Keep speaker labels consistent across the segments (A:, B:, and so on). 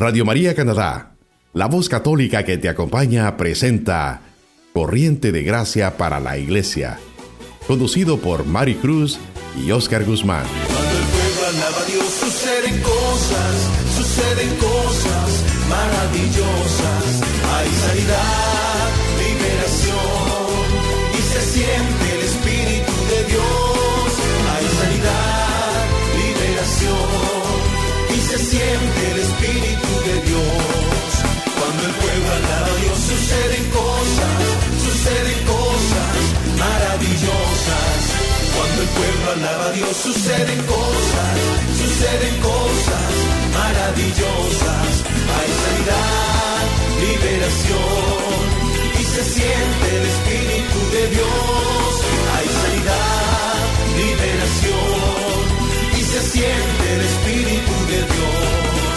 A: Radio María Canadá, la voz católica que te acompaña, presenta Corriente de Gracia para la Iglesia, conducido por Mari Cruz y Oscar Guzmán.
B: Cuando el pueblo alaba a Dios, suceden cosas, suceden cosas maravillosas. Hay sanidad, suceden cosas, suceden cosas maravillosas. Cuando el pueblo alaba a Dios suceden cosas, suceden cosas maravillosas. Hay sanidad, liberación y se siente el Espíritu de Dios. Hay sanidad, liberación y se siente el Espíritu de Dios.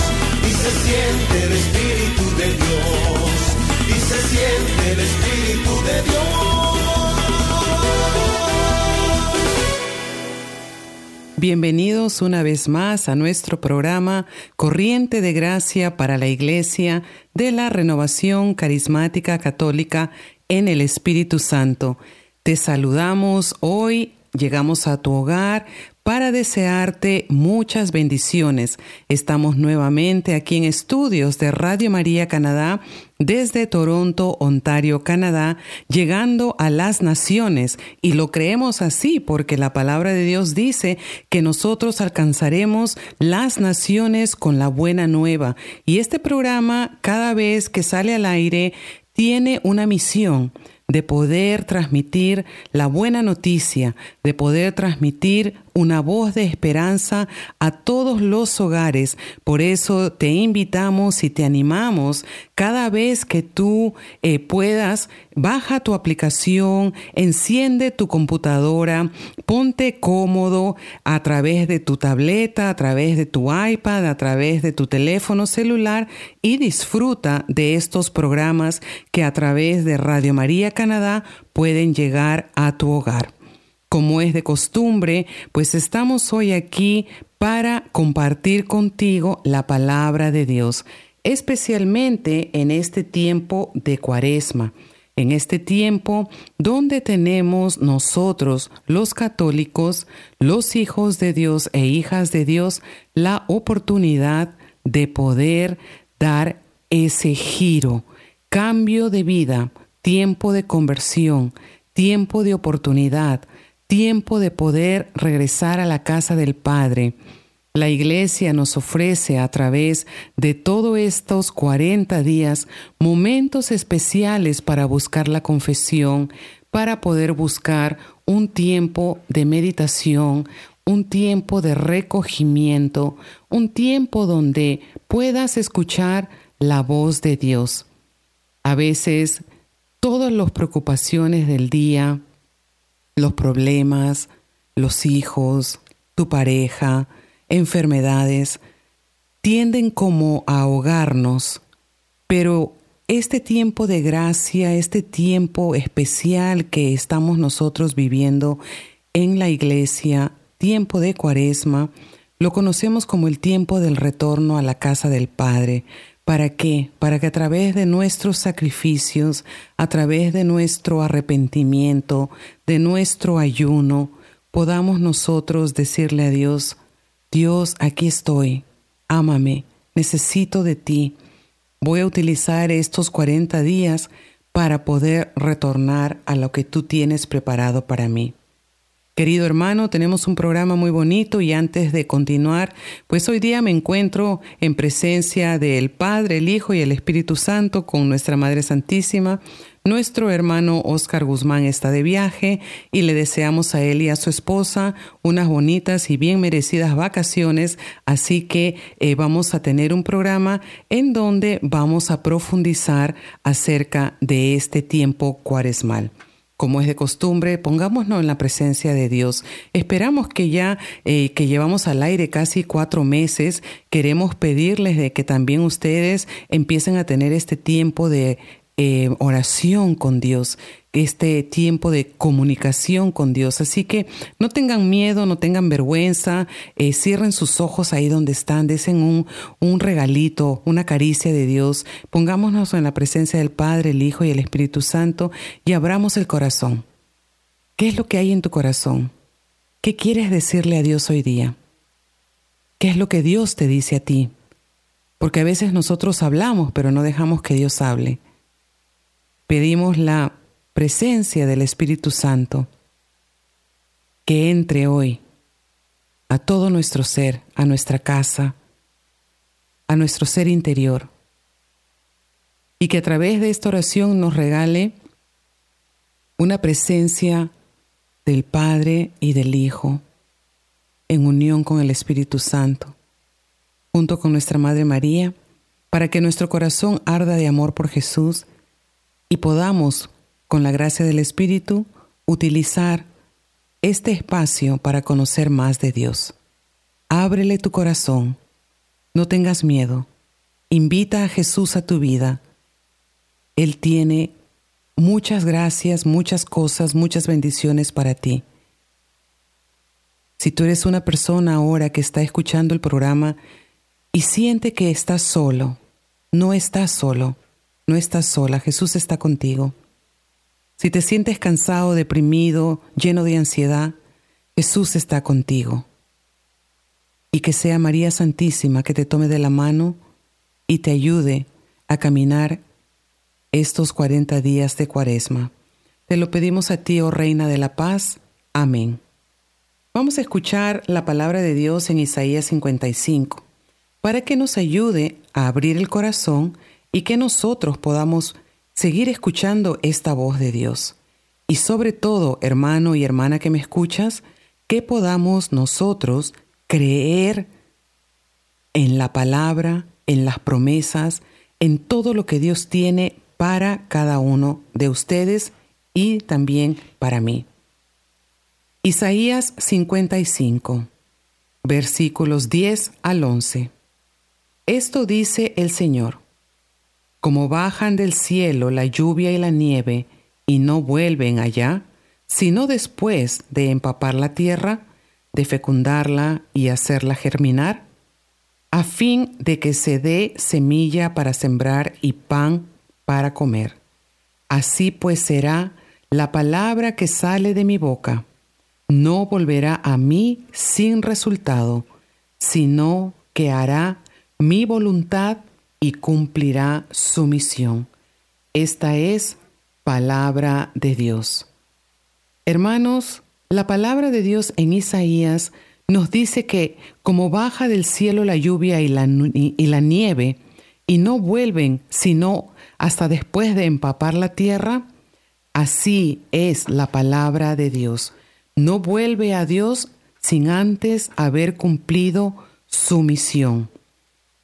B: Y se siente el Espíritu
C: Bienvenidos una vez más a nuestro programa Corriente de Gracia para la Iglesia de la Renovación Carismática Católica en el Espíritu Santo. Te saludamos hoy, llegamos a tu hogar para desearte muchas bendiciones. Estamos nuevamente aquí en estudios de Radio María Canadá desde Toronto, Ontario, Canadá, llegando a las naciones. Y lo creemos así porque la palabra de Dios dice que nosotros alcanzaremos las naciones con la buena nueva. Y este programa, cada vez que sale al aire, tiene una misión de poder transmitir la buena noticia, de poder transmitir una voz de esperanza a todos los hogares. Por eso te invitamos y te animamos cada vez que tú eh, puedas, baja tu aplicación, enciende tu computadora, ponte cómodo a través de tu tableta, a través de tu iPad, a través de tu teléfono celular y disfruta de estos programas que a través de Radio María Canadá pueden llegar a tu hogar. Como es de costumbre, pues estamos hoy aquí para compartir contigo la palabra de Dios, especialmente en este tiempo de cuaresma, en este tiempo donde tenemos nosotros, los católicos, los hijos de Dios e hijas de Dios, la oportunidad de poder dar ese giro, cambio de vida, tiempo de conversión, tiempo de oportunidad, tiempo de poder regresar a la casa del Padre. La Iglesia nos ofrece a través de todos estos 40 días momentos especiales para buscar la confesión, para poder buscar un tiempo de meditación, un tiempo de recogimiento, un tiempo donde puedas escuchar la voz de Dios. A veces todas las preocupaciones del día, los problemas, los hijos, tu pareja, enfermedades, tienden como a ahogarnos, pero este tiempo de gracia, este tiempo especial que estamos nosotros viviendo en la iglesia, tiempo de cuaresma, lo conocemos como el tiempo del retorno a la casa del Padre. ¿Para qué? Para que a través de nuestros sacrificios, a través de nuestro arrepentimiento, de nuestro ayuno, podamos nosotros decirle a Dios, Dios, aquí estoy, ámame, necesito de ti. Voy a utilizar estos 40 días para poder retornar a lo que tú tienes preparado para mí. Querido hermano, tenemos un programa muy bonito y antes de continuar, pues hoy día me encuentro en presencia del Padre, el Hijo y el Espíritu Santo con nuestra Madre Santísima. Nuestro hermano Oscar Guzmán está de viaje y le deseamos a él y a su esposa unas bonitas y bien merecidas vacaciones, así que eh, vamos a tener un programa en donde vamos a profundizar acerca de este tiempo cuaresmal como es de costumbre, pongámonos en la presencia de Dios. Esperamos que ya eh, que llevamos al aire casi cuatro meses, queremos pedirles de que también ustedes empiecen a tener este tiempo de eh, oración con Dios, este tiempo de comunicación con Dios. Así que no tengan miedo, no tengan vergüenza, eh, cierren sus ojos ahí donde están, desen un, un regalito, una caricia de Dios, pongámonos en la presencia del Padre, el Hijo y el Espíritu Santo y abramos el corazón. ¿Qué es lo que hay en tu corazón? ¿Qué quieres decirle a Dios hoy día? ¿Qué es lo que Dios te dice a ti? Porque a veces nosotros hablamos, pero no dejamos que Dios hable. Pedimos la presencia del Espíritu Santo que entre hoy a todo nuestro ser, a nuestra casa, a nuestro ser interior, y que a través de esta oración nos regale una presencia del Padre y del Hijo en unión con el Espíritu Santo, junto con nuestra Madre María, para que nuestro corazón arda de amor por Jesús y podamos con la gracia del Espíritu, utilizar este espacio para conocer más de Dios. Ábrele tu corazón, no tengas miedo, invita a Jesús a tu vida. Él tiene muchas gracias, muchas cosas, muchas bendiciones para ti. Si tú eres una persona ahora que está escuchando el programa y siente que estás solo, no estás solo, no estás sola, Jesús está contigo. Si te sientes cansado, deprimido, lleno de ansiedad, Jesús está contigo. Y que sea María Santísima que te tome de la mano y te ayude a caminar estos 40 días de cuaresma. Te lo pedimos a ti, oh Reina de la Paz. Amén. Vamos a escuchar la palabra de Dios en Isaías 55 para que nos ayude a abrir el corazón y que nosotros podamos seguir escuchando esta voz de Dios. Y sobre todo, hermano y hermana que me escuchas, que podamos nosotros creer en la palabra, en las promesas, en todo lo que Dios tiene para cada uno de ustedes y también para mí. Isaías 55, versículos 10 al 11. Esto dice el Señor como bajan del cielo la lluvia y la nieve y no vuelven allá, sino después de empapar la tierra, de fecundarla y hacerla germinar, a fin de que se dé semilla para sembrar y pan para comer. Así pues será la palabra que sale de mi boca. No volverá a mí sin resultado, sino que hará mi voluntad y cumplirá su misión. Esta es palabra de Dios. Hermanos, la palabra de Dios en Isaías nos dice que como baja del cielo la lluvia y la, nieve, y no vuelven sino hasta después de empapar la tierra, así es la palabra de Dios. No vuelve a Dios sin antes haber cumplido su misión.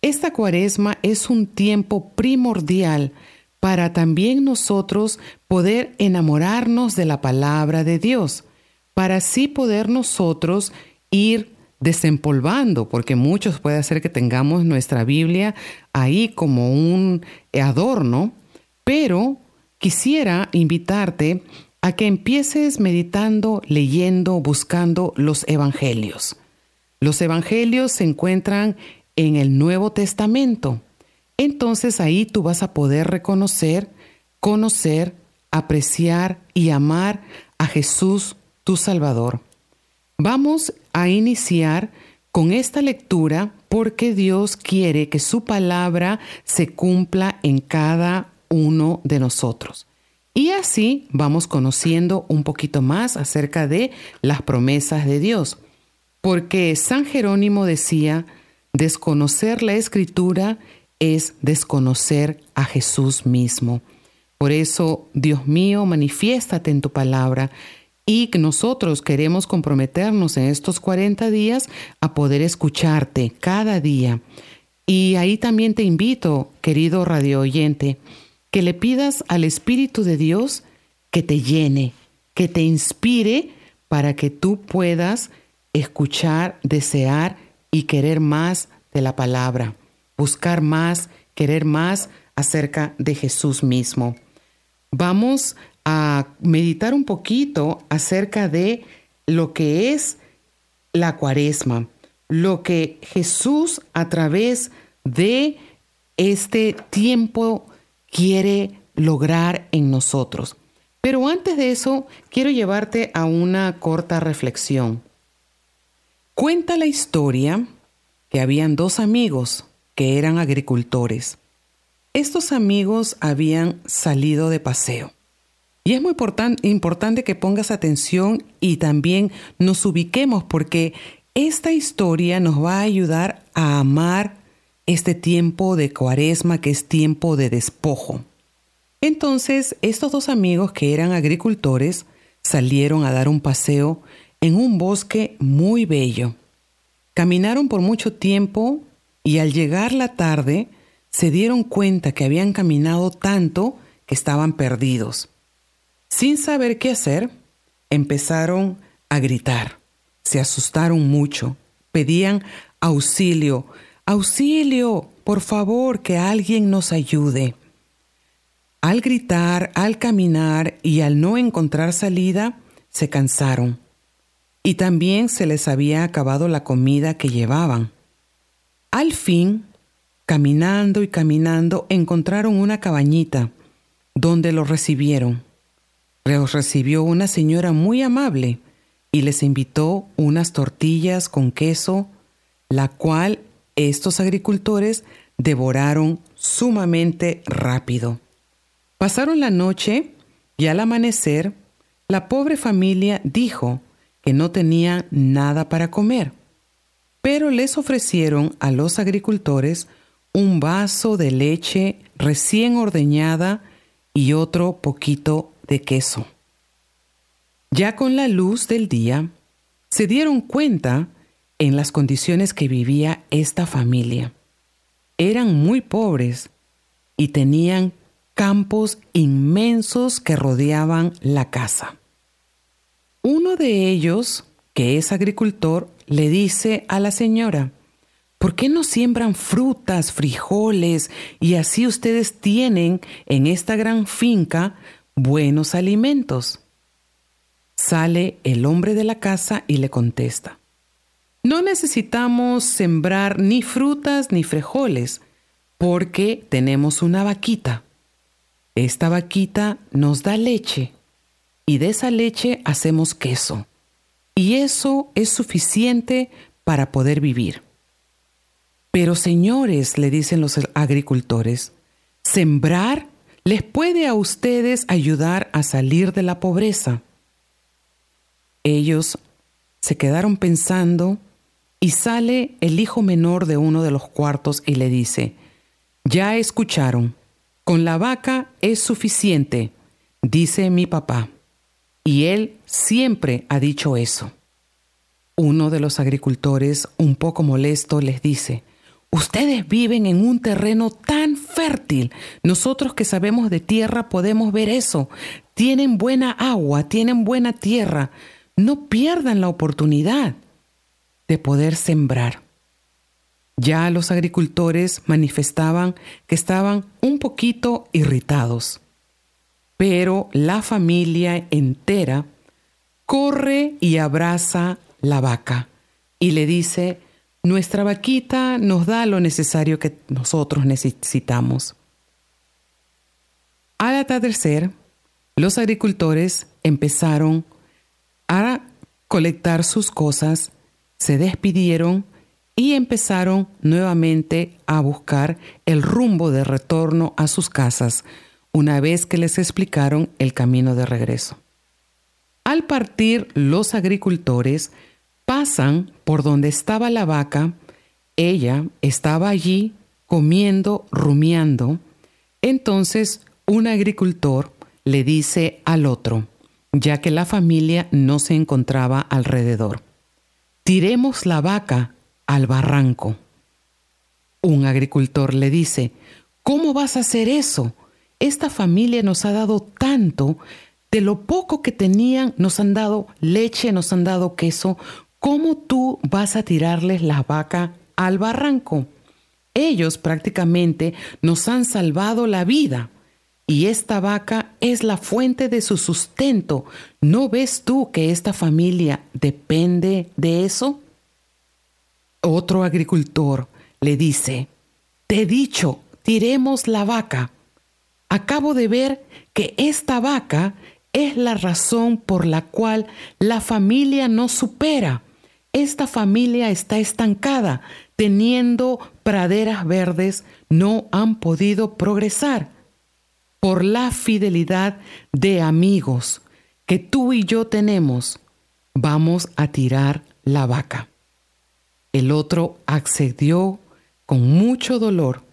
C: Esta cuaresma es un tiempo primordial para también nosotros poder enamorarnos de la palabra de Dios, para así poder nosotros ir desempolvando, porque muchos puede hacer que tengamos nuestra Biblia ahí como un adorno, pero quisiera invitarte a que empieces meditando, leyendo, buscando los evangelios. Los evangelios se encuentran en el Nuevo Testamento. Entonces ahí tú vas a poder reconocer, conocer, apreciar y amar a Jesús, tu Salvador. Vamos a iniciar con esta lectura porque Dios quiere que su palabra se cumpla en cada uno de nosotros. Y así vamos conociendo un poquito más acerca de las promesas de Dios. Porque San Jerónimo decía, Desconocer la escritura es desconocer a Jesús mismo. Por eso, Dios mío, manifiéstate en tu palabra y que nosotros queremos comprometernos en estos 40 días a poder escucharte cada día. Y ahí también te invito, querido radio oyente, que le pidas al Espíritu de Dios que te llene, que te inspire para que tú puedas escuchar, desear y querer más de la palabra, buscar más, querer más acerca de Jesús mismo. Vamos a meditar un poquito acerca de lo que es la cuaresma, lo que Jesús a través de este tiempo quiere lograr en nosotros. Pero antes de eso, quiero llevarte a una corta reflexión. Cuenta la historia que habían dos amigos que eran agricultores. Estos amigos habían salido de paseo. Y es muy importante que pongas atención y también nos ubiquemos porque esta historia nos va a ayudar a amar este tiempo de cuaresma que es tiempo de despojo. Entonces, estos dos amigos que eran agricultores salieron a dar un paseo en un bosque muy bello. Caminaron por mucho tiempo y al llegar la tarde se dieron cuenta que habían caminado tanto que estaban perdidos. Sin saber qué hacer, empezaron a gritar. Se asustaron mucho. Pedían auxilio. Auxilio, por favor, que alguien nos ayude. Al gritar, al caminar y al no encontrar salida, se cansaron. Y también se les había acabado la comida que llevaban. Al fin, caminando y caminando, encontraron una cabañita donde los recibieron. Los recibió una señora muy amable y les invitó unas tortillas con queso, la cual estos agricultores devoraron sumamente rápido. Pasaron la noche y al amanecer, la pobre familia dijo que no tenía nada para comer, pero les ofrecieron a los agricultores un vaso de leche recién ordeñada y otro poquito de queso. Ya con la luz del día, se dieron cuenta en las condiciones que vivía esta familia. Eran muy pobres y tenían campos inmensos que rodeaban la casa. Uno de ellos, que es agricultor, le dice a la señora, ¿por qué no siembran frutas, frijoles y así ustedes tienen en esta gran finca buenos alimentos? Sale el hombre de la casa y le contesta, no necesitamos sembrar ni frutas ni frijoles, porque tenemos una vaquita. Esta vaquita nos da leche y de esa leche hacemos queso. Y eso es suficiente para poder vivir. Pero señores, le dicen los agricultores, sembrar les puede a ustedes ayudar a salir de la pobreza. Ellos se quedaron pensando y sale el hijo menor de uno de los cuartos y le dice, ya escucharon, con la vaca es suficiente, dice mi papá. Y él siempre ha dicho eso. Uno de los agricultores, un poco molesto, les dice, Ustedes viven en un terreno tan fértil. Nosotros que sabemos de tierra podemos ver eso. Tienen buena agua, tienen buena tierra. No pierdan la oportunidad de poder sembrar. Ya los agricultores manifestaban que estaban un poquito irritados, pero la familia entera corre y abraza la vaca y le dice, nuestra vaquita nos da lo necesario que nosotros necesitamos. Al atardecer, los agricultores empezaron a colectar sus cosas, se despidieron y empezaron nuevamente a buscar el rumbo de retorno a sus casas una vez que les explicaron el camino de regreso. Al partir, los agricultores pasan por donde estaba la vaca, ella estaba allí comiendo, rumiando, entonces un agricultor le dice al otro, ya que la familia no se encontraba alrededor, tiremos la vaca al barranco. Un agricultor le dice, ¿cómo vas a hacer eso? Esta familia nos ha dado tanto, de lo poco que tenían nos han dado leche, nos han dado queso, ¿cómo tú vas a tirarles la vaca al barranco? ellos prácticamente nos han salvado la vida. Y esta vaca es la fuente de su sustento. ¿No ves tú que esta familia depende de eso? Otro agricultor le dice, te he dicho, tiremos la vaca. Acabo de ver que esta vaca es la razón por la cual la familia no supera. Esta familia está estancada, teniendo praderas verdes, no han podido progresar por la fidelidad de amigos que tú y yo tenemos. Vamos a tirar la vaca. El otro accedió con mucho dolor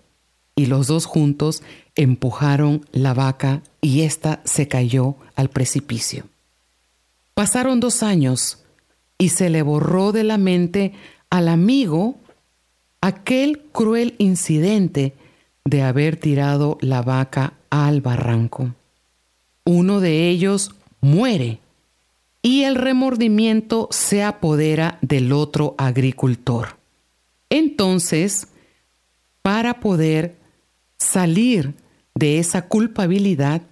C: y los dos juntos empujaron la vaca y ésta se cayó al precipicio. Pasaron dos años y se le borró de la mente al amigo aquel cruel incidente de haber tirado la vaca al barranco. Uno de ellos muere y el remordimiento se apodera del otro agricultor. Entonces, para poder salir de esa culpabilidad,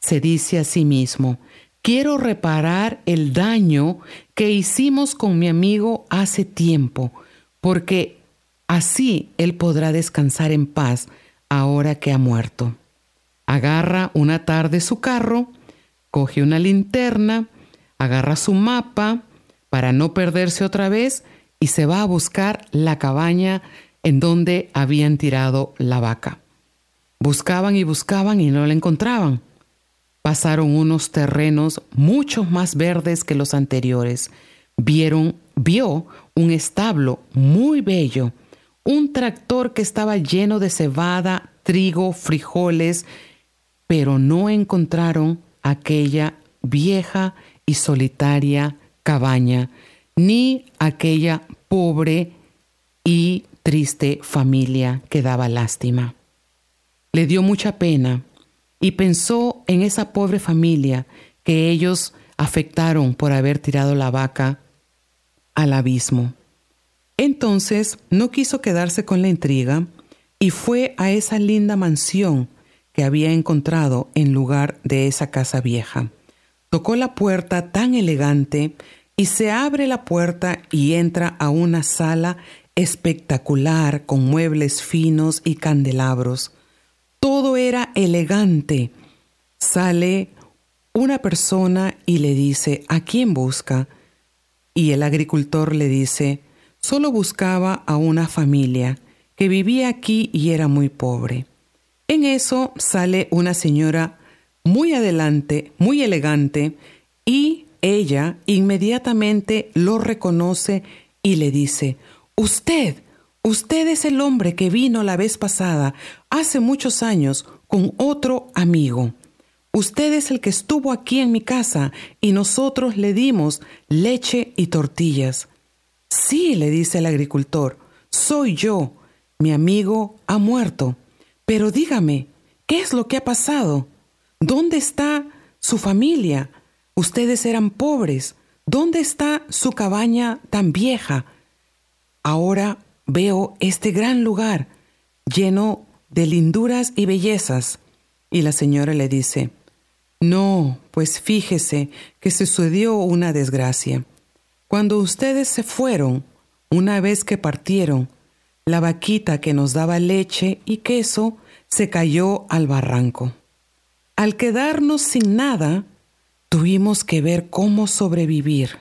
C: se dice a sí mismo, quiero reparar el daño que hicimos con mi amigo hace tiempo, porque así él podrá descansar en paz ahora que ha muerto. Agarra una tarde su carro, coge una linterna, agarra su mapa para no perderse otra vez y se va a buscar la cabaña en donde habían tirado la vaca. Buscaban y buscaban y no la encontraban. Pasaron unos terrenos mucho más verdes que los anteriores. Vieron, vio un establo muy bello, un tractor que estaba lleno de cebada, trigo, frijoles, pero no encontraron aquella vieja y solitaria cabaña, ni aquella pobre y triste familia que daba lástima. Le dio mucha pena y pensó en esa pobre familia que ellos afectaron por haber tirado la vaca al abismo. Entonces no quiso quedarse con la intriga y fue a esa linda mansión que había encontrado en lugar de esa casa vieja. Tocó la puerta tan elegante y se abre la puerta y entra a una sala espectacular con muebles finos y candelabros todo era elegante. Sale una persona y le dice, ¿a quién busca? Y el agricultor le dice, solo buscaba a una familia que vivía aquí y era muy pobre. En eso sale una señora muy adelante, muy elegante, y ella inmediatamente lo reconoce y le dice, Usted, usted es el hombre que vino la vez pasada hace muchos años con otro amigo. Usted es el que estuvo aquí en mi casa y nosotros le dimos leche y tortillas. Sí, le dice el agricultor, soy yo. Mi amigo ha muerto. Pero dígame, ¿qué es lo que ha pasado? ¿Dónde está su familia? Ustedes eran pobres. ¿Dónde está su cabaña tan vieja? Ahora veo este gran lugar lleno de linduras y bellezas. Y la señora le dice, No, pues fíjese que sucedió una desgracia. Cuando ustedes se fueron, una vez que partieron, la vaquita que nos daba leche y queso se cayó al barranco. Al quedarnos sin nada, tuvimos que ver cómo sobrevivir.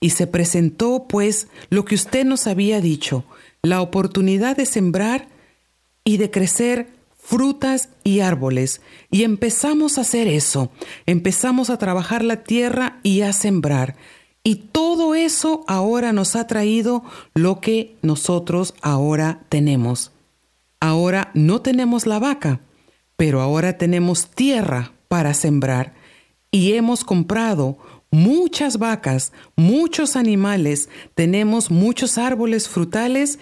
C: Y se presentó, pues, lo que usted nos había dicho, la oportunidad de sembrar y de crecer frutas y árboles. Y empezamos a hacer eso. Empezamos a trabajar la tierra y a sembrar. Y todo eso ahora nos ha traído lo que nosotros ahora tenemos. Ahora no tenemos la vaca, pero ahora tenemos tierra para sembrar. Y hemos comprado muchas vacas, muchos animales, tenemos muchos árboles frutales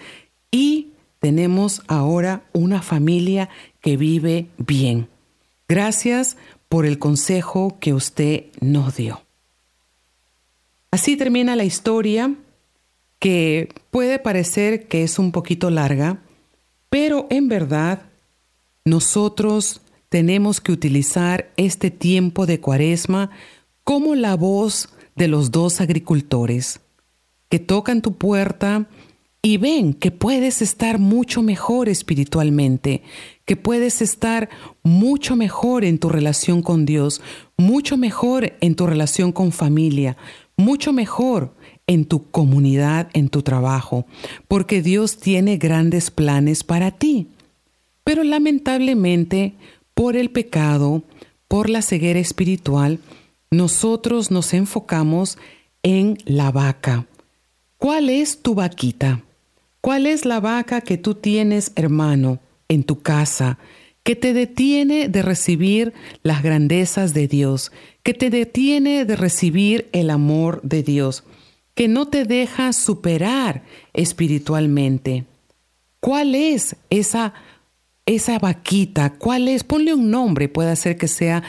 C: y tenemos ahora una familia que vive bien. Gracias por el consejo que usted nos dio. Así termina la historia que puede parecer que es un poquito larga, Pero en verdad, nosotros tenemos que utilizar este tiempo de cuaresma como la voz de los dos agricultores que tocan tu puerta y ven que puedes estar mucho mejor espiritualmente, que puedes estar mucho mejor en tu relación con Dios, mucho mejor en tu relación con familia, mucho mejor en tu comunidad, en tu trabajo, porque Dios tiene grandes planes para ti. Pero lamentablemente, por el pecado, por la ceguera espiritual, nosotros nos enfocamos en la vaca. ¿Cuál es tu vaquita? ¿Cuál es la vaca que tú tienes, hermano, en tu casa, que te detiene de recibir las grandezas de Dios, que te detiene de recibir el amor de Dios, que no te deja superar espiritualmente? ¿Cuál es esa esa vaquita, ¿cuál es? Ponle un nombre, puede ser que sea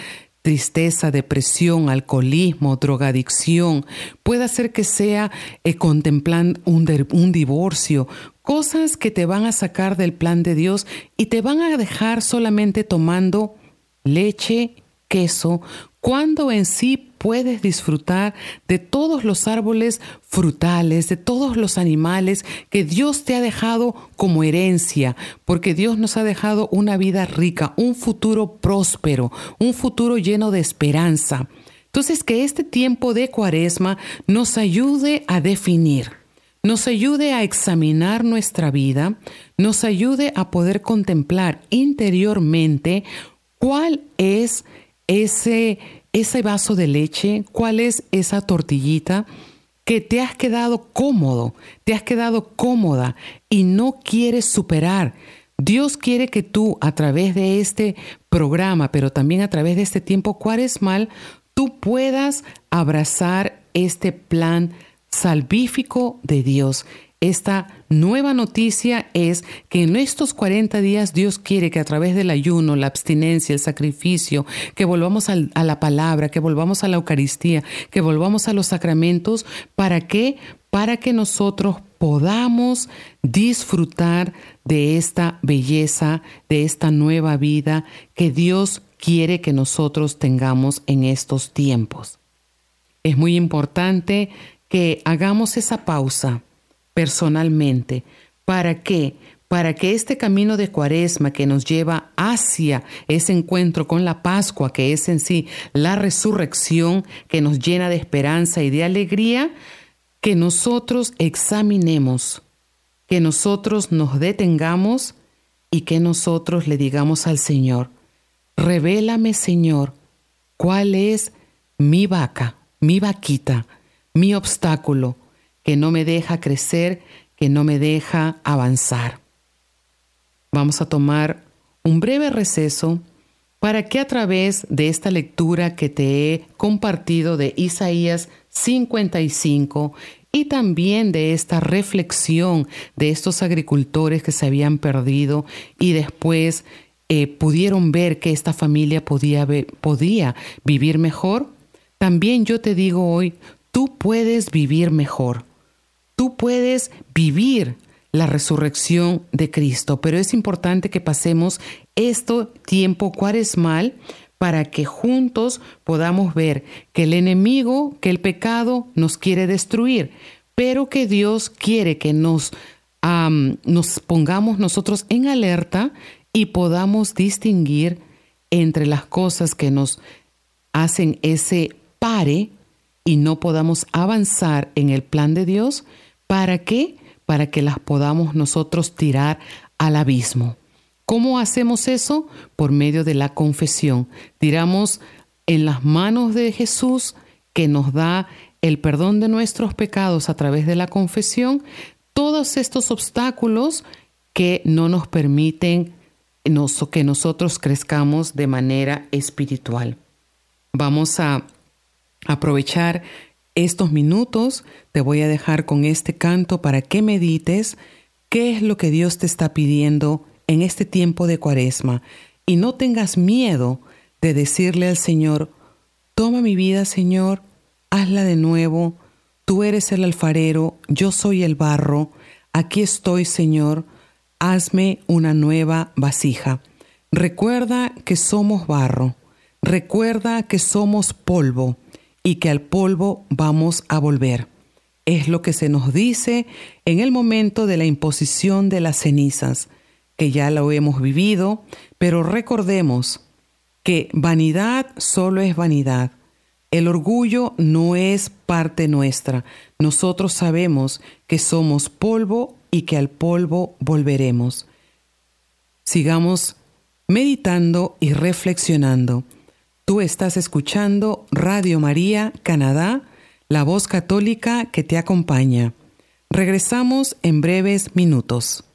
C: tristeza, depresión, alcoholismo, drogadicción, puede ser que sea eh, contemplando un, un divorcio, cosas que te van a sacar del plan de Dios y te van a dejar solamente tomando leche, queso, cuando en sí puedes disfrutar de todos los árboles frutales, de todos los animales que Dios te ha dejado como herencia, porque Dios nos ha dejado una vida rica, un futuro próspero, un futuro lleno de esperanza. Entonces, que este tiempo de cuaresma nos ayude a definir, nos ayude a examinar nuestra vida, nos ayude a poder contemplar interiormente cuál es ese ese vaso de leche, cuál es esa tortillita que te has quedado cómodo, te has quedado cómoda y no quieres superar. Dios quiere que tú a través de este programa, pero también a través de este tiempo cuaresmal, tú puedas abrazar este plan salvífico de Dios, esta nueva noticia es que en estos 40 días Dios quiere que a través del ayuno, la abstinencia, el sacrificio, que volvamos a la palabra, que volvamos a la Eucaristía, que volvamos a los sacramentos, ¿para qué? Para que nosotros podamos disfrutar de esta belleza, de esta nueva vida que Dios quiere que nosotros tengamos en estos tiempos. Es muy importante que hagamos esa pausa personalmente. ¿Para qué? Para que este camino de cuaresma que nos lleva hacia ese encuentro con la Pascua, que es en sí la resurrección que nos llena de esperanza y de alegría, que nosotros examinemos, que nosotros nos detengamos y que nosotros le digamos al Señor, revélame Señor, cuál es mi vaca, mi vaquita, mi obstáculo, que no me deja crecer, que no me deja avanzar. Vamos a tomar un breve receso para que a través de esta lectura que te he compartido de Isaías 55 y también de esta reflexión de estos agricultores que se habían perdido y después eh, pudieron ver que esta familia podía, podía vivir mejor, también yo te digo hoy, tú puedes vivir mejor tú puedes vivir la resurrección de Cristo, pero es importante que pasemos este tiempo cuaresmal para que juntos podamos ver que el enemigo, que el pecado nos quiere destruir, pero que Dios quiere que nos, nos pongamos nosotros en alerta y podamos distinguir entre las cosas que nos hacen ese pare y no podamos avanzar en el plan de Dios ¿Para qué? Para que las podamos nosotros tirar al abismo. ¿Cómo hacemos eso? Por medio de la confesión. Tiramos en las manos de Jesús que nos da el perdón de nuestros pecados a través de la confesión, todos estos obstáculos que no nos permiten que nosotros crezcamos de manera espiritual. Vamos a aprovechar estos minutos te voy a dejar con este canto para que medites qué es lo que Dios te está pidiendo en este tiempo de cuaresma. Y no tengas miedo de decirle al Señor, toma mi vida Señor, hazla de nuevo, tú eres el alfarero, yo soy el barro, aquí estoy Señor, hazme una nueva vasija. Recuerda que somos barro, recuerda que somos polvo y que al polvo vamos a volver. Es lo que se nos dice en el momento de la imposición de las cenizas, que ya lo hemos vivido, pero recordemos que vanidad solo es vanidad. El orgullo no es parte nuestra. Nosotros sabemos que somos polvo y que al polvo volveremos. Sigamos meditando y reflexionando. Tú estás escuchando Radio María, Canadá, la voz católica que te acompaña. Regresamos en breves minutos.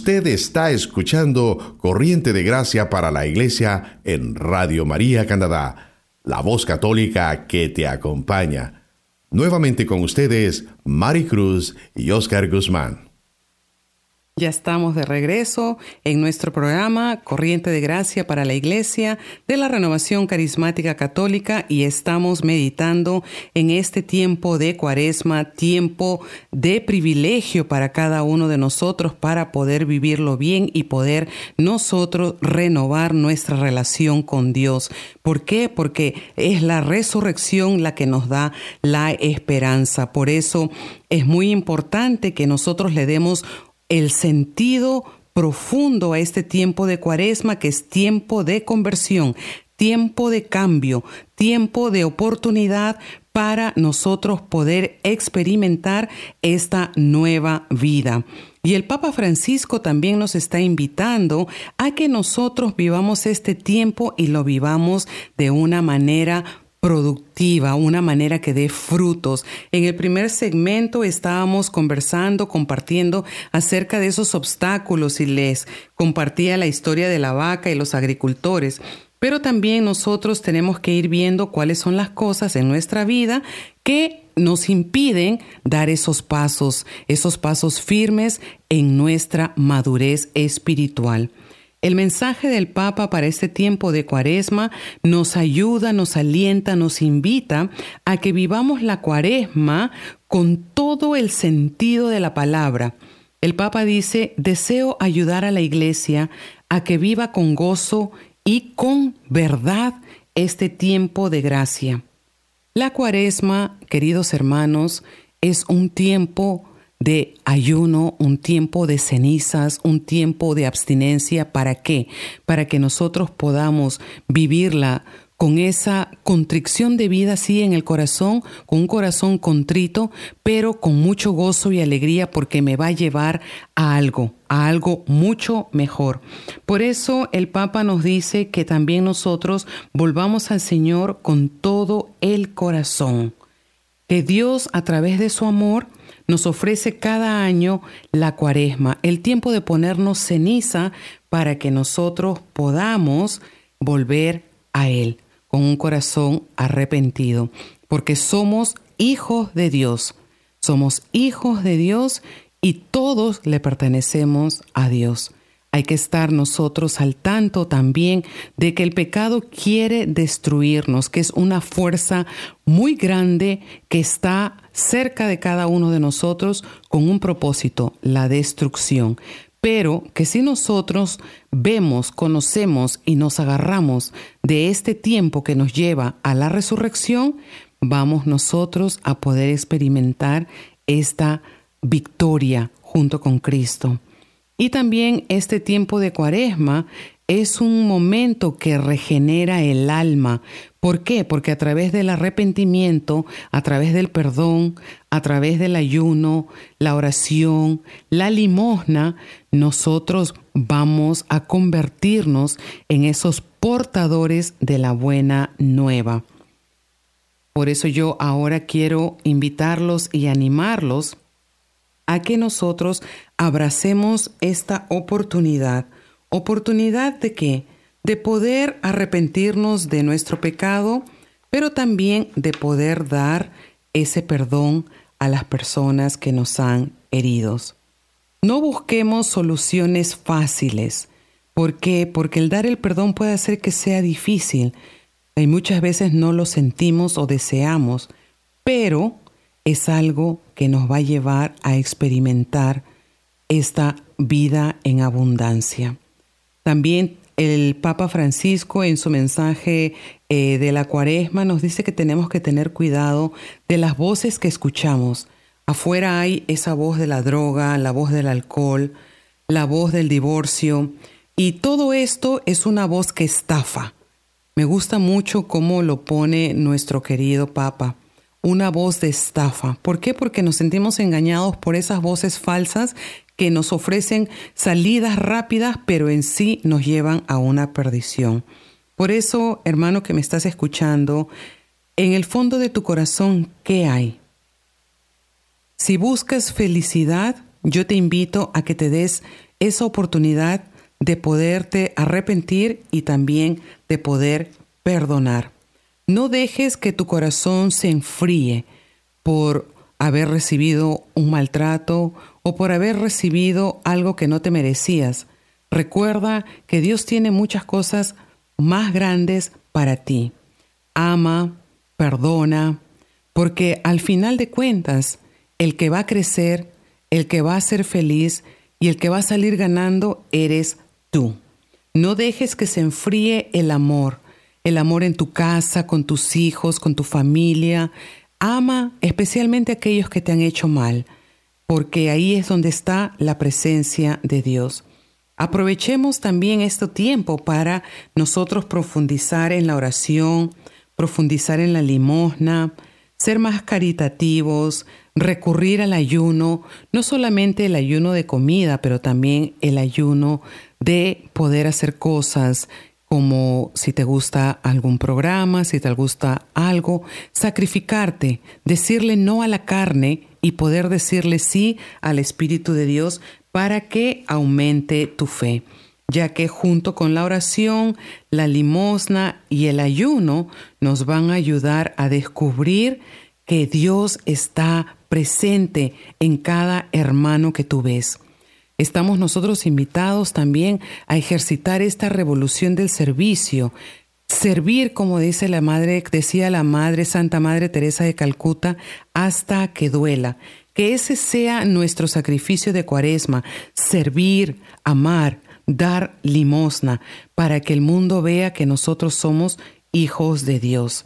A: Usted está escuchando Corriente de Gracia para la Iglesia en Radio María Canadá, la voz católica que te acompaña. Nuevamente con ustedes, Mari Cruz y Oscar Guzmán.
C: Ya estamos de regreso en nuestro programa Corriente de Gracia para la Iglesia de la Renovación Carismática Católica y estamos meditando en este tiempo de cuaresma, tiempo de privilegio para cada uno de nosotros para poder vivirlo bien y poder nosotros renovar nuestra relación con Dios. ¿Por qué? Porque es la resurrección la que nos da la esperanza. Por eso es muy importante que nosotros le demos el sentido profundo a este tiempo de cuaresma, que es tiempo de conversión, tiempo de cambio, tiempo de oportunidad para nosotros poder experimentar esta nueva vida. Y el Papa Francisco también nos está invitando a que nosotros vivamos este tiempo y lo vivamos de una manera productiva, una manera que dé frutos. En el primer segmento estábamos conversando, compartiendo acerca de esos obstáculos y les compartía la historia de la vaca y los agricultores. Pero también nosotros tenemos que ir viendo cuáles son las cosas en nuestra vida que nos impiden dar esos pasos, esos pasos firmes en nuestra madurez espiritual. El mensaje del Papa para este tiempo de cuaresma nos ayuda, nos alienta, nos invita a que vivamos la cuaresma con todo el sentido de la palabra. El Papa dice, deseo ayudar a la Iglesia a que viva con gozo y con verdad este tiempo de gracia. La cuaresma, queridos hermanos, es un tiempo de ayuno, un tiempo de cenizas, un tiempo de abstinencia. ¿Para qué? Para que nosotros podamos vivirla con esa contrición de vida así en el corazón, con un corazón contrito, pero con mucho gozo y alegría porque me va a llevar a algo, a algo mucho mejor. Por eso el Papa nos dice que también nosotros volvamos al Señor con todo el corazón, que Dios a través de su amor nos ofrece cada año la cuaresma, el tiempo de ponernos ceniza para que nosotros podamos volver a Él con un corazón arrepentido, porque somos hijos de Dios, somos hijos de Dios y todos le pertenecemos a Dios. Hay que estar nosotros al tanto también de que el pecado quiere destruirnos, que es una fuerza muy grande que está cerca de cada uno de nosotros con un propósito, la destrucción. Pero que si nosotros vemos, conocemos y nos agarramos de este tiempo que nos lleva a la resurrección, vamos nosotros a poder experimentar esta victoria junto con Cristo. Y también este tiempo de cuaresma es un momento que regenera el alma. ¿Por qué? Porque a través del arrepentimiento, a través del perdón, a través del ayuno, la oración, la limosna, nosotros vamos a convertirnos en esos portadores de la buena nueva. Por eso yo ahora quiero invitarlos y animarlos a que nosotros abracemos esta oportunidad. ¿Oportunidad de qué? De poder arrepentirnos de nuestro pecado, pero también de poder dar ese perdón a las personas que nos han heridos. No busquemos soluciones fáciles. ¿Por qué? Porque el dar el perdón puede hacer que sea difícil y muchas veces no lo sentimos o deseamos, pero es algo que nos va a llevar a experimentar esta vida en abundancia. También el Papa Francisco en su mensaje eh, de la cuaresma nos dice que tenemos que tener cuidado de las voces que escuchamos. Afuera hay esa voz de la droga, la voz del alcohol, la voz del divorcio, y todo esto es una voz que estafa. Me gusta mucho cómo lo pone nuestro querido Papa una voz de estafa. ¿Por qué? Porque nos sentimos engañados por esas voces falsas que nos ofrecen salidas rápidas, pero en sí nos llevan a una perdición. Por eso, hermano que me estás escuchando, en el fondo de tu corazón, ¿qué hay? Si buscas felicidad, yo te invito a que te des esa oportunidad de poderte arrepentir y también de poder perdonar. No dejes que tu corazón se enfríe por haber recibido un maltrato o por haber recibido algo que no te merecías. Recuerda que Dios tiene muchas cosas más grandes para ti. Ama, perdona, porque al final de cuentas, el que va a crecer, el que va a ser feliz y el que va a salir ganando eres tú. No dejes que se enfríe el amor, el amor en tu casa, con tus hijos, con tu familia. Ama especialmente aquellos que te han hecho mal, porque ahí es donde está la presencia de Dios. Aprovechemos también este tiempo para nosotros profundizar en la oración, profundizar en la limosna, ser más caritativos, recurrir al ayuno, no solamente el ayuno de comida, pero también el ayuno de poder hacer cosas como si te gusta algún programa, si te gusta algo, sacrificarte, decirle no a la carne y poder decirle sí al Espíritu de Dios para que aumente tu fe, ya que junto con la oración, la limosna y el ayuno nos van a ayudar a descubrir que Dios está presente en cada hermano que tú ves. Estamos nosotros invitados también a ejercitar esta revolución del servicio, servir, como dice la madre, decía la madre Santa Madre Teresa de Calcuta, hasta que duela. Que ese sea nuestro sacrificio de cuaresma, servir, amar, dar limosna, para que el mundo vea que nosotros somos hijos de Dios.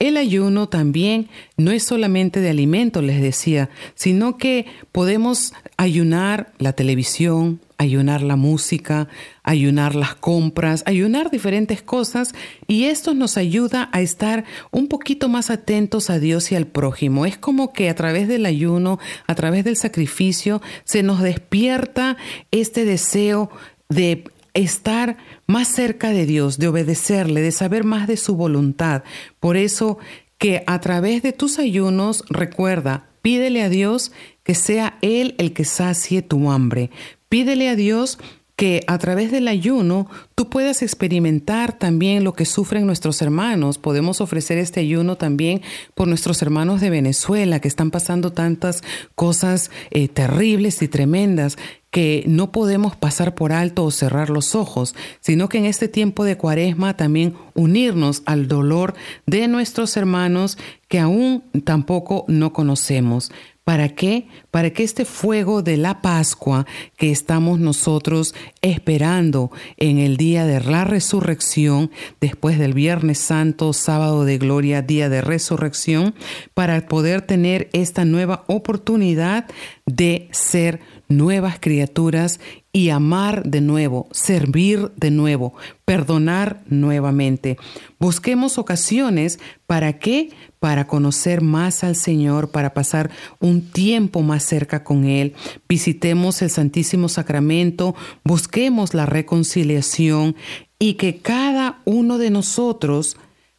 C: El ayuno también no es solamente de alimento, les decía, sino que podemos ayunar la televisión, ayunar la música, ayunar las compras, ayunar diferentes cosas y esto nos ayuda a estar un poquito más atentos a Dios y al prójimo. Es como que a través del ayuno, a través del sacrificio, se nos despierta este deseo de estar más cerca de Dios, de obedecerle, de saber más de su voluntad. Por eso que a través de tus ayunos, recuerda, pídele a Dios que sea Él el que sacie tu hambre. Pídele a Dios que a través del ayuno tú puedas experimentar también lo que sufren nuestros hermanos. Podemos ofrecer este ayuno también por nuestros hermanos de Venezuela que están pasando tantas cosas eh, terribles y tremendas que no podemos pasar por alto o cerrar los ojos, sino que en este tiempo de cuaresma también unirnos al dolor de nuestros hermanos que aún tampoco no conocemos. ¿Para qué? Para que este fuego de la Pascua que estamos nosotros esperando en el día de la resurrección, después del Viernes Santo, sábado de gloria, día de resurrección, para poder tener esta nueva oportunidad de ser nuevas criaturas y amar de nuevo, servir de nuevo, perdonar nuevamente. Busquemos ocasiones para qué? Para conocer más al Señor, para pasar un tiempo más cerca con Él. Visitemos el Santísimo Sacramento, busquemos la reconciliación y que cada uno de nosotros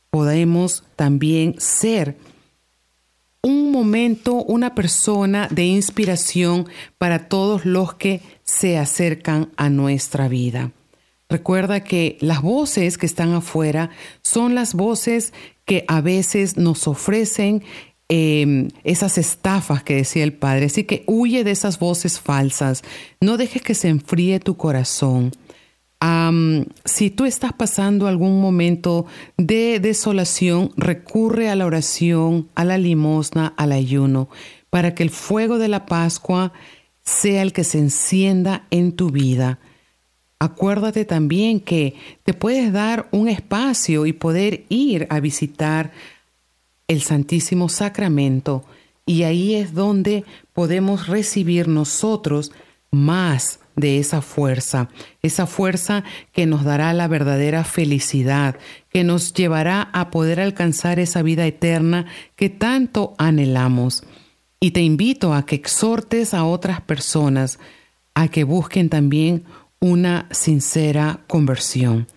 C: podamos también ser un momento, una persona de inspiración para todos los que se acercan a nuestra vida. Recuerda que las voces que están afuera son las voces que a veces nos ofrecen em, esas estafas que decía el Padre. Así que huye de esas voces falsas. No dejes que se enfríe tu corazón si tú estás pasando algún momento de desolación, recurre a la oración, a la limosna, al ayuno, para que el fuego de la Pascua sea el que se encienda en tu vida. Acuérdate también que te puedes dar un espacio y poder ir a visitar el Santísimo Sacramento y ahí es donde podemos recibir nosotros más de esa fuerza, esa fuerza que nos dará la verdadera felicidad, que nos llevará a poder alcanzar esa vida eterna que tanto anhelamos. Y te invito a que exhortes a otras personas a que busquen también una sincera conversión.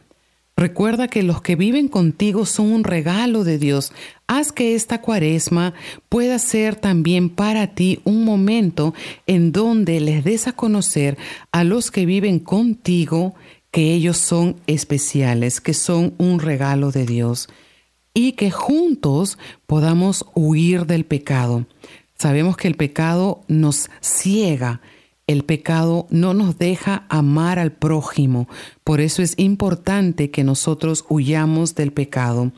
C: Recuerda que los que viven contigo son un regalo de Dios. Haz que esta cuaresma pueda ser también para ti un momento en donde les des a conocer a los que viven contigo que ellos son especiales, que son un regalo de Dios y que juntos podamos huir del pecado. Sabemos que el pecado nos ciega, el pecado no nos deja amar al prójimo, por eso es importante que nosotros huyamos del pecado.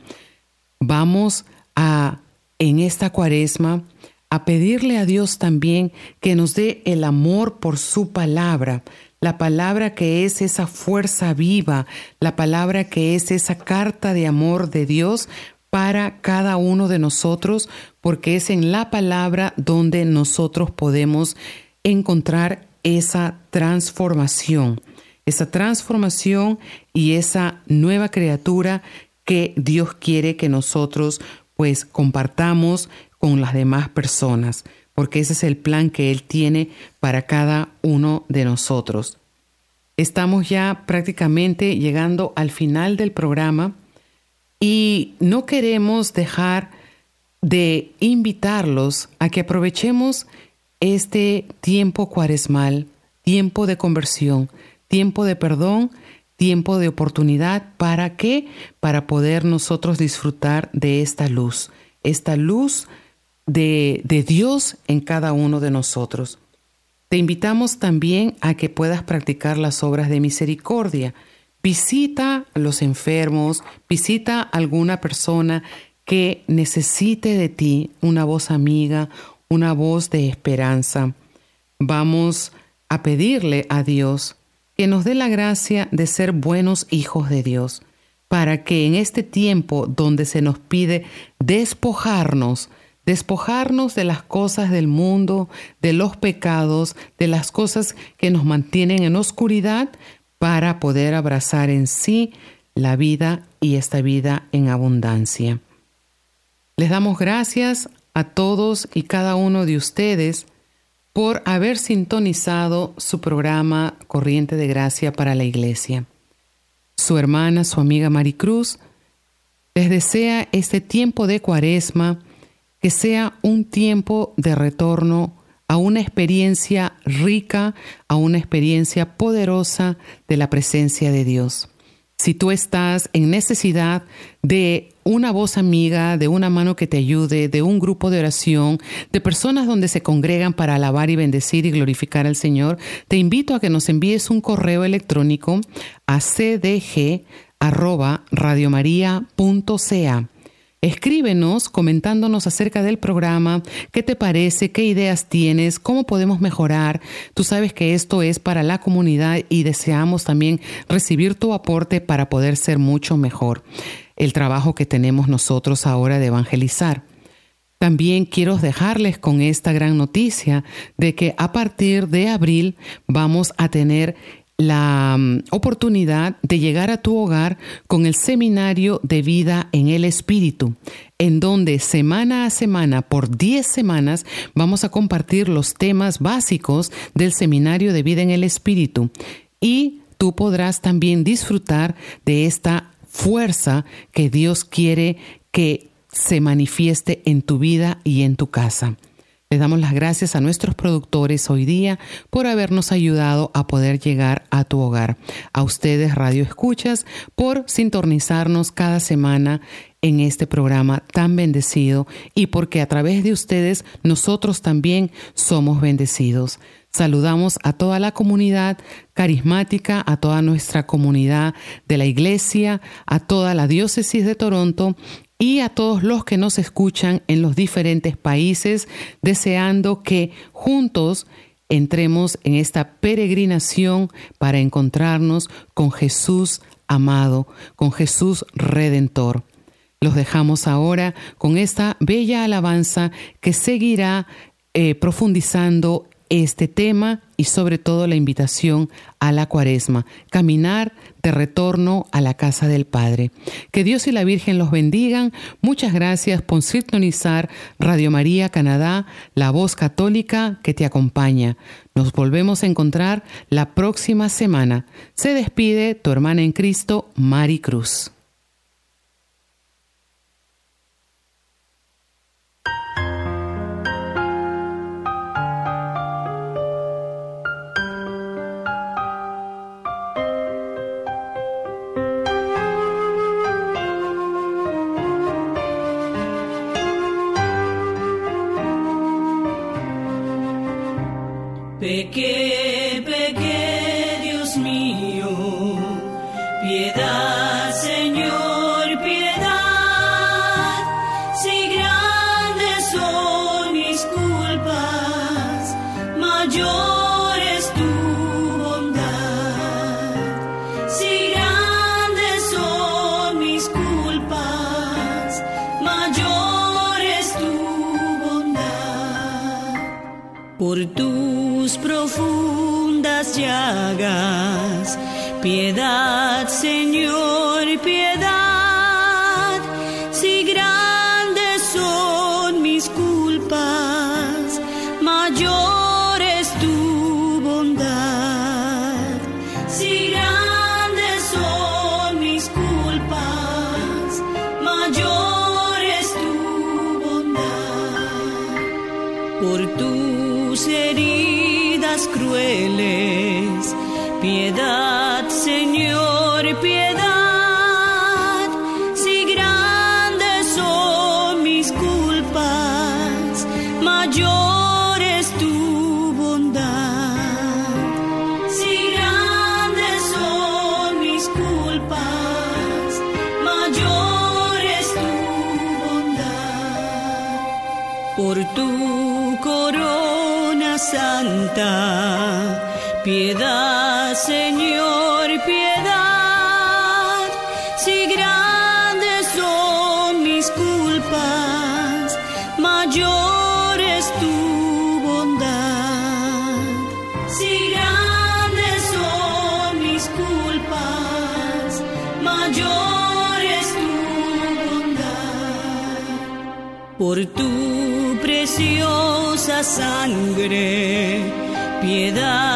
C: Vamos a, en esta cuaresma, a pedirle a Dios también que nos dé el amor por su palabra, la palabra que es esa fuerza viva, la palabra que es esa carta de amor de Dios para cada uno de nosotros, porque es en la palabra donde nosotros podemos encontrar esa transformación, esa transformación y esa nueva criatura que Dios quiere que nosotros pues compartamos con las demás personas, porque ese es el plan que Él tiene para cada uno de nosotros. Estamos ya prácticamente llegando al final del programa y no queremos dejar de invitarlos a que aprovechemos este tiempo cuaresmal, tiempo de conversión, tiempo de perdón, tiempo de oportunidad. ¿Para qué? Para poder nosotros disfrutar de esta luz, esta luz de, de Dios en cada uno de nosotros. Te invitamos también a que puedas practicar las obras de misericordia. Visita a los enfermos, visita a alguna persona que necesite de ti, una voz amiga, una voz de esperanza. Vamos a pedirle a Dios que nos dé la gracia de ser buenos hijos de Dios, para que en este tiempo donde se nos pide despojarnos, despojarnos de las cosas del mundo, de los pecados, de las cosas que nos mantienen en oscuridad, para poder abrazar en sí la vida y esta vida en abundancia. Les damos gracias a todos y cada uno de ustedes por haber sintonizado su programa Corriente de Gracia para la Iglesia. Su hermana, su amiga Maricruz, les desea este tiempo de cuaresma que sea un tiempo de retorno a una experiencia rica, a una experiencia poderosa de la presencia de Dios. Si tú estás en necesidad de una voz amiga, de una mano que te ayude, de un grupo de oración, de personas donde se congregan para alabar y bendecir y glorificar al Señor, te invito a que nos envíes un correo electrónico a cdg@radiomaria.ca Escríbenos comentándonos acerca del programa, qué te parece, qué ideas tienes, cómo podemos mejorar. Tú sabes que esto es para la comunidad y deseamos también recibir tu aporte para poder ser mucho mejor el trabajo que tenemos nosotros ahora de evangelizar. También quiero dejarles con esta gran noticia de que a partir de abril vamos a tener la mm, oportunidad de llegar a tu hogar con el seminario de vida en el Espíritu, en donde semana a semana, por 10 semanas, vamos a compartir los temas básicos del seminario de vida en el Espíritu. Y tú podrás también disfrutar de esta fuerza que Dios quiere que se manifieste en tu vida y en tu casa. Les damos las gracias a nuestros productores hoy día por habernos ayudado a poder llegar a tu hogar. A ustedes, Radio Escuchas, por sintonizarnos cada semana en este programa tan bendecido y porque a través de ustedes nosotros también somos bendecidos. Saludamos a toda la comunidad carismática, a toda nuestra comunidad de la iglesia, a toda la diócesis de Toronto y a todos los que nos escuchan en los diferentes países, deseando que juntos entremos en esta peregrinación para encontrarnos con Jesús amado, con Jesús redentor. Los dejamos ahora con esta bella alabanza que seguirá eh, profundizando este tema y sobre todo la invitación a la cuaresma, caminar de retorno a la casa del Padre. Que Dios y la Virgen los bendigan. Muchas gracias por sintonizar Radio María Canadá, la voz católica que te acompaña. Nos volvemos a encontrar la próxima semana. Se despide tu hermana en Cristo, Mari Cruz.
D: Bekir. Por tu profundas llagas. Piedad, Señor, piedad. Piedad, Señor, piedad. Si grandes son mis culpas, mayor es tu bondad. Si grandes son mis culpas, mayor es tu bondad. Por tu preciosa sangre Piedad,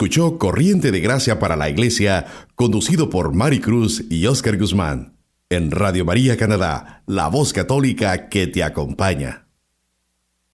A: escuchó Corriente de Gracia para la Iglesia, conducido por Mari Cruz y Oscar Guzmán, en Radio María Canadá, la voz católica que te acompaña.